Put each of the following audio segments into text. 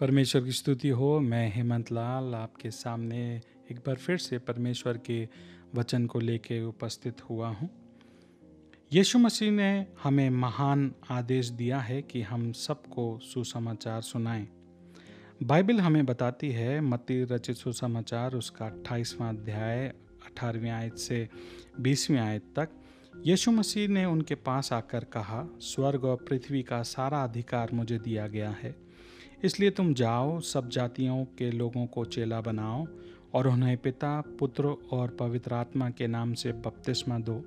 परमेश्वर की स्तुति हो। मैं हेमंत लाल आपके सामने एक बार फिर से परमेश्वर के वचन को लेके उपस्थित हुआ हूँ। यीशु मसीह ने हमें महान आदेश दिया है कि हम सबको सुसमाचार सुनाएँ। बाइबल हमें बताती है, मत्ती रचित सुसमाचार उसका अट्ठाईसवां अध्याय, अठारहवीं आयत से बीसवीं आयत तक। यीशु मसीह ने उनके पास आकर कहा, स्वर्ग और पृथ्वी का सारा अधिकार मुझे दिया गया है। इसलिए तुम जाओ, सब जातियों के लोगों को चेला बनाओ और उन्हें पिता, पुत्र और पवित्र आत्मा के नाम से बपतिस्मा दो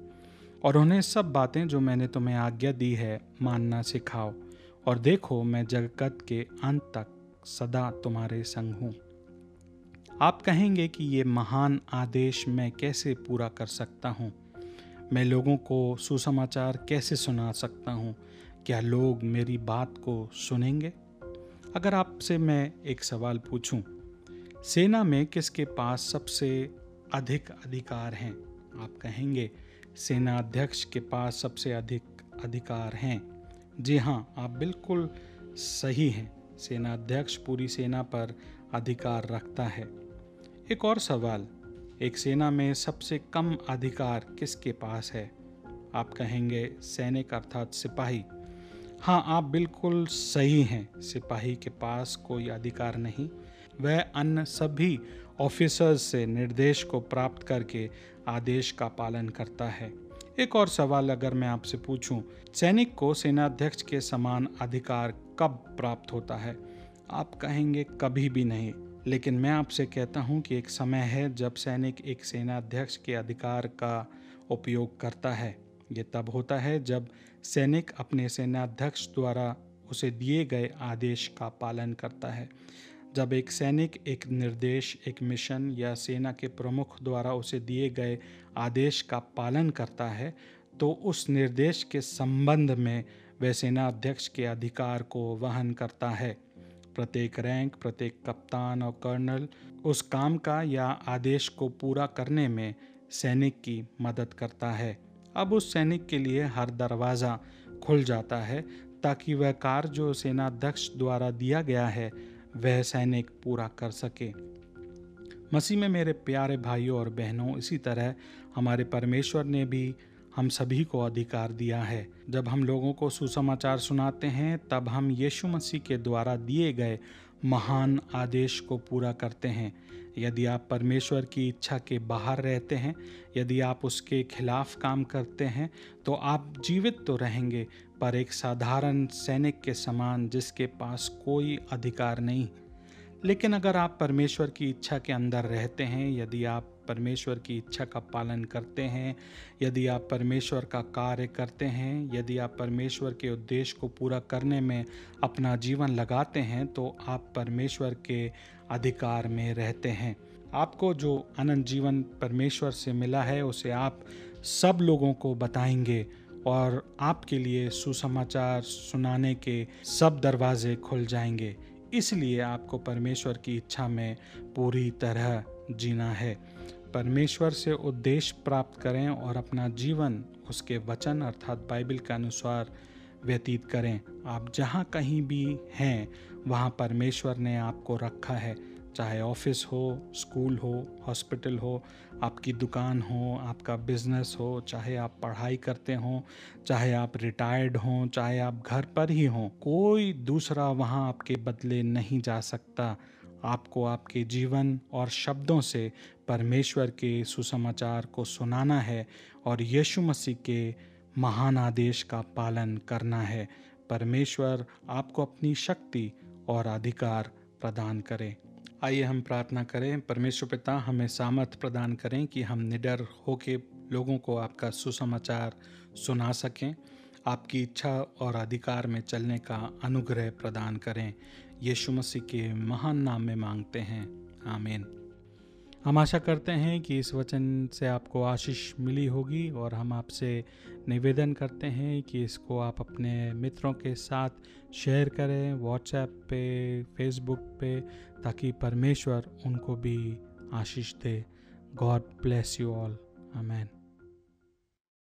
और उन्हें सब बातें जो मैंने तुम्हें आज्ञा दी है, मानना सिखाओ और देखो, मैं जगत के अंत तक सदा तुम्हारे संग हूँ। आप कहेंगे कि ये महान आदेश मैं कैसे पूरा कर सकता हूँ? मैं लोगों को सुसमाचार कैसे सुना सकता हूँ? क्या लोग मेरी बात को सुनेंगे? अगर आपसे मैं एक सवाल पूछूँ, सेना में किसके पास सबसे अधिक अधिकार हैं? आप कहेंगे सेना अध्यक्ष के पास सबसे अधिक अधिकार हैं। जी हाँ आप बिल्कुल सही हैं। सेना अध्यक्ष पूरी सेना पर अधिकार रखता है। एक और सवाल एक सेना में सबसे कम अधिकार किसके पास है? आप कहेंगे सैनिक अर्थात सिपाही। हाँ आप बिल्कुल सही हैं। सिपाही के पास कोई अधिकार नहीं। वह अन्य सभी ऑफिसर्स से निर्देश को प्राप्त करके आदेश का पालन करता है। एक और सवाल अगर मैं आपसे पूछूँ, सैनिक को सेनाध्यक्ष के समान अधिकार कब प्राप्त होता है? आप कहेंगे कभी भी नहीं लेकिन मैं आपसे कहता हूँ कि एक समय है जब सैनिक एक सेनाध्यक्ष के अधिकार का उपयोग करता है। ये तब होता है जब सैनिक अपने सेनाध्यक्ष द्वारा उसे दिए गए आदेश का पालन करता है। जब एक सैनिक एक निर्देश, एक मिशन या सेना के प्रमुख द्वारा उसे दिए गए आदेश का पालन करता है तो उस निर्देश के संबंध में वह सेना अध्यक्ष के अधिकार को वहन करता है। प्रत्येक रैंक, प्रत्येक कप्तान और कर्नल उस काम का या आदेश को पूरा करने में सैनिक की मदद करता है। अब उस सैनिक के लिए हर दरवाज़ा खुल जाता है, ताकि वह कार्य जो सेनाध्यक्ष द्वारा दिया गया है, वह सैनिक पूरा कर सके। मसीह में मेरे प्यारे भाइयों और बहनों, इसी तरह हमारे परमेश्वर ने भी हम सभी को अधिकार दिया है। जब हम लोगों को सुसमाचार सुनाते हैं, तब हम यीशु मसीह के द्वारा दिए गए महान आदेश को पूरा करते हैं। यदि आप परमेश्वर की इच्छा के बाहर रहते हैं, यदि आप उसके खिलाफ काम करते हैं तो आप जीवित तो रहेंगे, पर एक साधारण सैनिक के समान जिसके पास कोई अधिकार नहीं। लेकिन अगर आप परमेश्वर की इच्छा के अंदर रहते हैं, यदि आप परमेश्वर की इच्छा का पालन करते हैं, यदि आप परमेश्वर का कार्य करते हैं, यदि आप परमेश्वर के उद्देश्य को पूरा करने में अपना जीवन लगाते हैं तो आप परमेश्वर के अधिकार में रहते हैं। आपको जो अनंत जीवन परमेश्वर से मिला है, उसे आप सब लोगों को बताएँगे और आपके लिए सुसमाचार सुनाने के सब दरवाजे खुल जाएँगे। इसलिए आपको परमेश्वर की इच्छा में पूरी तरह जीना है। परमेश्वर से उद्देश्य प्राप्त करें और अपना जीवन उसके वचन अर्थात बाइबल के अनुसार व्यतीत करें। आप जहाँ कहीं भी हैं, वहाँ परमेश्वर ने आपको रखा है। चाहे ऑफ़िस हो, स्कूल हो, हॉस्पिटल हो, आपकी दुकान हो, आपका बिज़नेस हो, चाहे आप पढ़ाई करते हों, चाहे आप रिटायर्ड हों, चाहे आप घर पर ही हों, कोई दूसरा वहाँ आपके बदले नहीं जा सकता। आपको आपके जीवन और शब्दों से परमेश्वर के सुसमाचार को सुनाना है और यीशु मसीह के महान आदेश का पालन करना है। परमेश्वर आपको अपनी शक्ति और अधिकार प्रदान करें। आइए हम प्रार्थना करें। परमेश्वर पिता, हमें सामर्थ प्रदान करें कि हम निडर होके लोगों को आपका सुसमाचार सुना सकें। आपकी इच्छा और अधिकार में चलने का अनुग्रह प्रदान करें। यीशु मसीह के महान नाम में मांगते हैं। आमीन। हम आशा करते हैं कि इस वचन से आपको आशीष मिली होगी और हम आपसे निवेदन करते हैं कि इसको आप अपने मित्रों के साथ शेयर करें व्हाट्सएप पे फेसबुक पे, ताकि परमेश्वर उनको भी आशीष दे। God bless you all amen